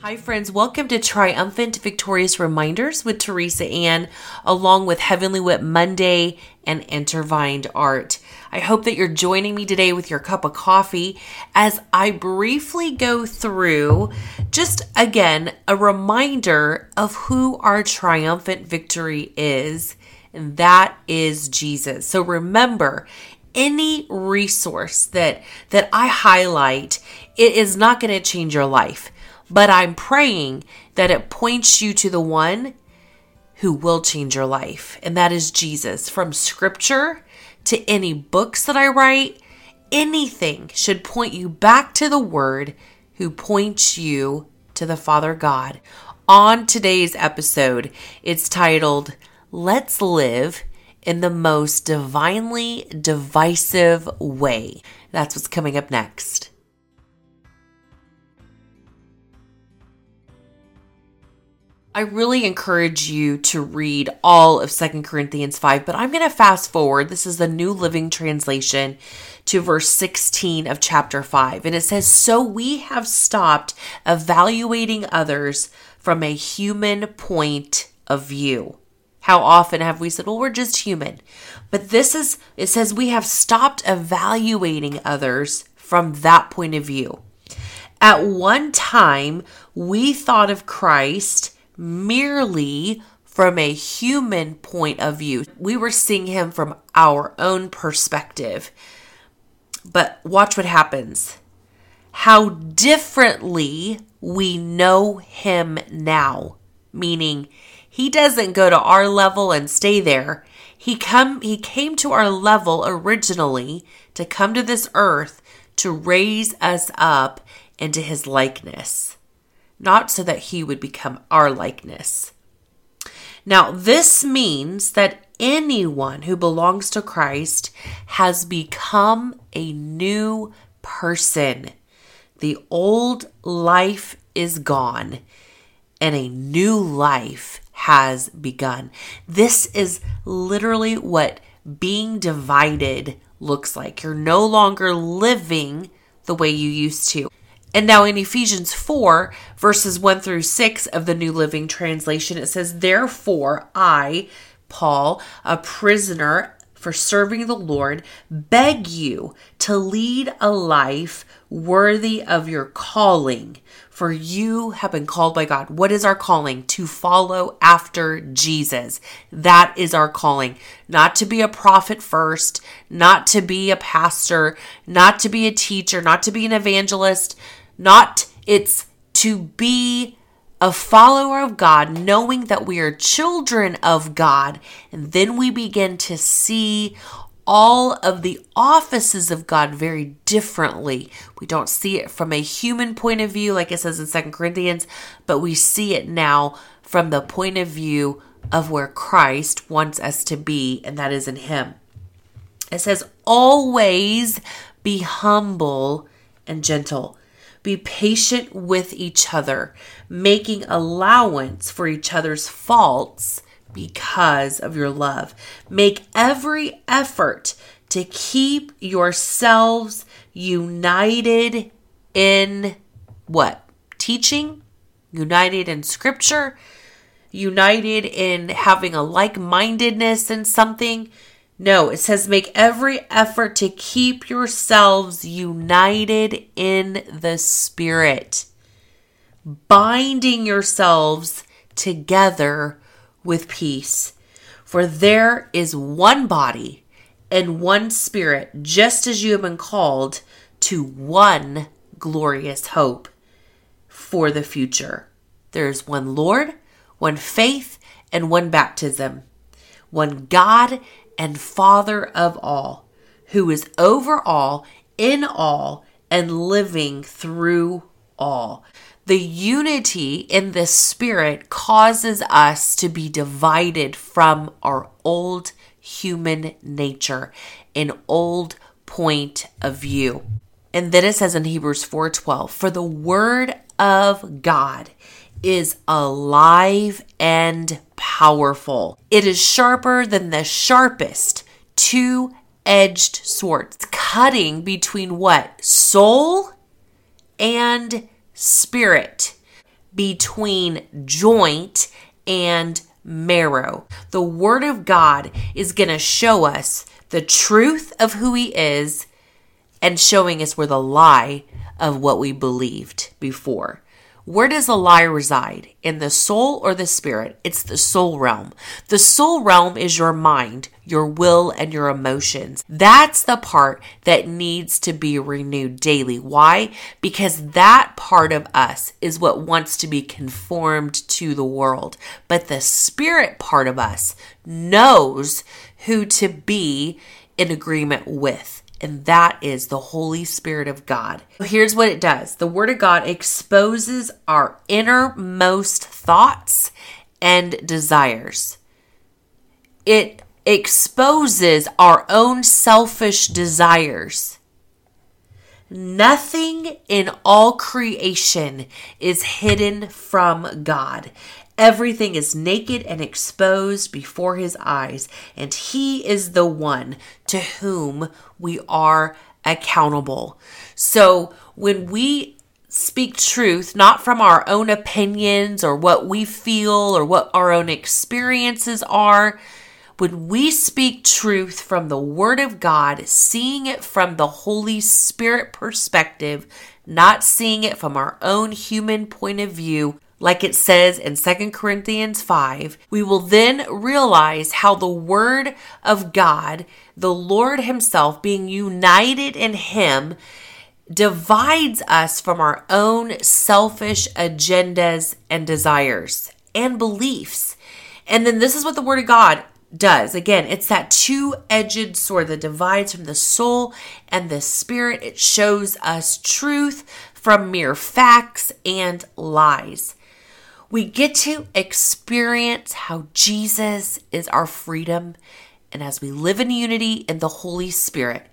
Hi, friends. Welcome to Triumphant Victorious Reminders with Teresa Ann, along with Heavenly Wit Monday and Intervined Art. I hope that you're joining me today with your cup of coffee as I briefly go through just again a reminder of who our triumphant victory is, and that is Jesus. So remember, any resource that that I highlight, it is not going to change your life but I'm praying that it points you to the one who will change your life, and that is Jesus. From scripture to any books that I write, anything should point you back to the word who points you to the Father God. On today's episode, it's titled, Let's Live in the Most Divinely Divisive Way. That's what's coming up next. I really encourage you to read all of Second Corinthians 5, but I'm going to fast forward. This is the New Living Translation to verse 16 of chapter 5. And it says, So we have stopped evaluating others from a human point of view. How often have we said, Well, we're just human? But this is, it says, we have stopped evaluating others from that point of view. At one time, we thought of Christ merely from a human point of view. We were seeing him from our own perspective. But watch what happens. How differently we know him now, meaning he doesn't go to our level and stay there. He come he came to our level originally to come to this earth to raise us up into his likeness not so that he would become our likeness. Now, this means that anyone who belongs to Christ has become a new person. The old life is gone and a new life has begun. This is literally what being divided looks like. You're no longer living the way you used to. And now in Ephesians 4, verses 1 through 6 of the New Living Translation, it says, Therefore, I, Paul, a prisoner for serving the Lord, beg you to lead a life worthy of your calling, for you have been called by God. What is our calling? To follow after Jesus. That is our calling. Not to be a prophet first, not to be a pastor, not to be a teacher, not to be an evangelist, not it's to be a follower of God, knowing that we are children of God. And then we begin to see all of the offices of God very differently. We don't see it from a human point of view, like it says in Second Corinthians, but we see it now from the point of view of where Christ wants us to be, and that is in Him. It says, always be humble and gentle. Be patient with each other, making allowance for each other's faults because of your love. Make every effort to keep yourselves united in what? Teaching? United in scripture? United in having a like mindedness in something? No, it says make every effort to keep yourselves united in the Spirit, binding yourselves together with peace. For there is one body and one Spirit, just as you have been called to one glorious hope for the future. There is one Lord, one faith, and one baptism, one God and Father of all, who is over all, in all, and living through all. The unity in the Spirit causes us to be divided from our old human nature, an old point of view. And then it says in Hebrews 4:12, "For the word of God is alive and powerful. It is sharper than the sharpest two edged sword, it's cutting between what? Soul and spirit, between joint and marrow. The Word of God is going to show us the truth of who He is and showing us where the lie of what we believed before. Where does the lie reside? In the soul or the spirit? It's the soul realm. The soul realm is your mind, your will, and your emotions. That's the part that needs to be renewed daily. Why? Because that part of us is what wants to be conformed to the world. But the spirit part of us knows who to be in agreement with and that is the Holy Spirit of God. Here's what it does the Word of God exposes our innermost thoughts and desires, it exposes our own selfish desires. Nothing in all creation is hidden from God. Everything is naked and exposed before his eyes, and he is the one to whom we are accountable. So when we speak truth, not from our own opinions or what we feel or what our own experiences are, when we speak truth from the Word of God, seeing it from the Holy Spirit perspective, not seeing it from our own human point of view, like it says in 2 Corinthians 5, we will then realize how the Word of God, the Lord Himself, being united in Him, divides us from our own selfish agendas and desires and beliefs. And then this is what the Word of God does. Again, it's that two edged sword that divides from the soul and the spirit. It shows us truth from mere facts and lies we get to experience how Jesus is our freedom. And as we live in unity in the Holy Spirit,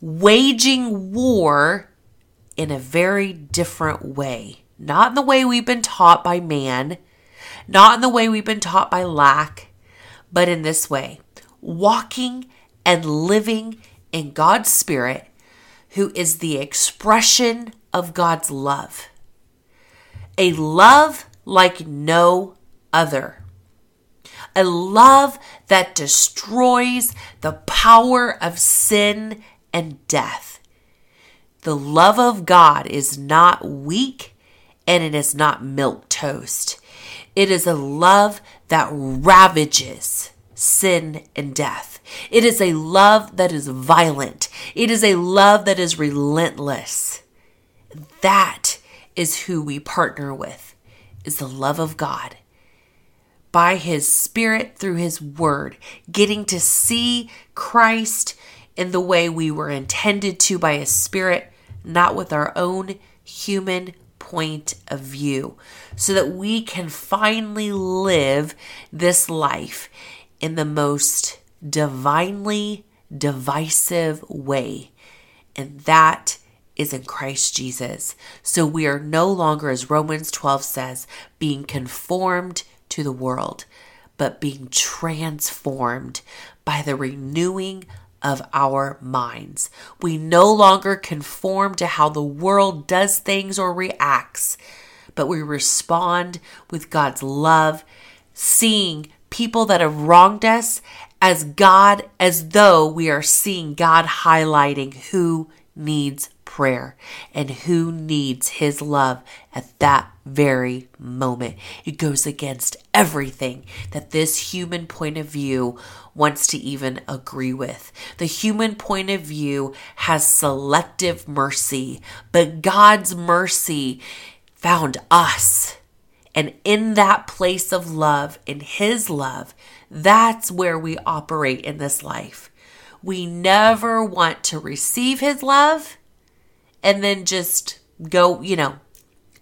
waging war in a very different way. Not in the way we've been taught by man, not in the way we've been taught by lack, but in this way walking and living in God's Spirit, who is the expression of God's love. A love like no other. A love that destroys the power of sin and death. The love of God is not weak and it is not milk toast. It is a love that ravages sin and death. It is a love that is violent. It is a love that is relentless. That is who we partner with is the love of God. By His Spirit through His Word, getting to see Christ in the way we were intended to by His Spirit, not with our own human point of view, so that we can finally live this life in the most divinely divisive way. And that is in Christ Jesus. So we are no longer, as Romans 12 says, being conformed to the world, but being transformed by the renewing of our minds. We no longer conform to how the world does things or reacts, but we respond with God's love, seeing people that have wronged us as God, as though we are seeing God highlighting who needs prayer and who needs his love at that very moment. It goes against everything that this human point of view wants to even agree with. The human point of view has selective mercy, but God's mercy found us. And in that place of love, in His love, that's where we operate in this life. We never want to receive His love and then just go, you know,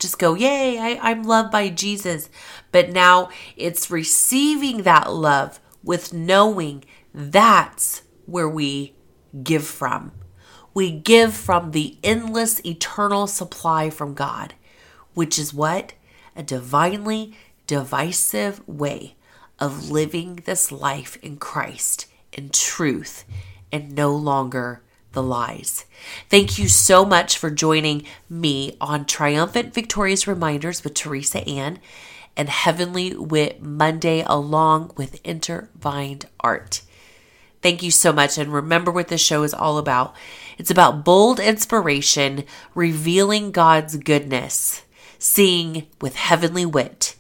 just go, yay, I, I'm loved by Jesus. But now it's receiving that love with knowing that's where we give from. We give from the endless, eternal supply from God, which is what? A divinely divisive way of living this life in Christ in truth and no longer the lies. Thank you so much for joining me on Triumphant Victorious Reminders with Teresa Ann and Heavenly Wit Monday along with Intervined Art. Thank you so much. And remember what this show is all about it's about bold inspiration, revealing God's goodness, seeing with heavenly wit,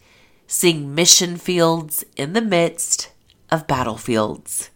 seeing mission fields in the midst of battlefields.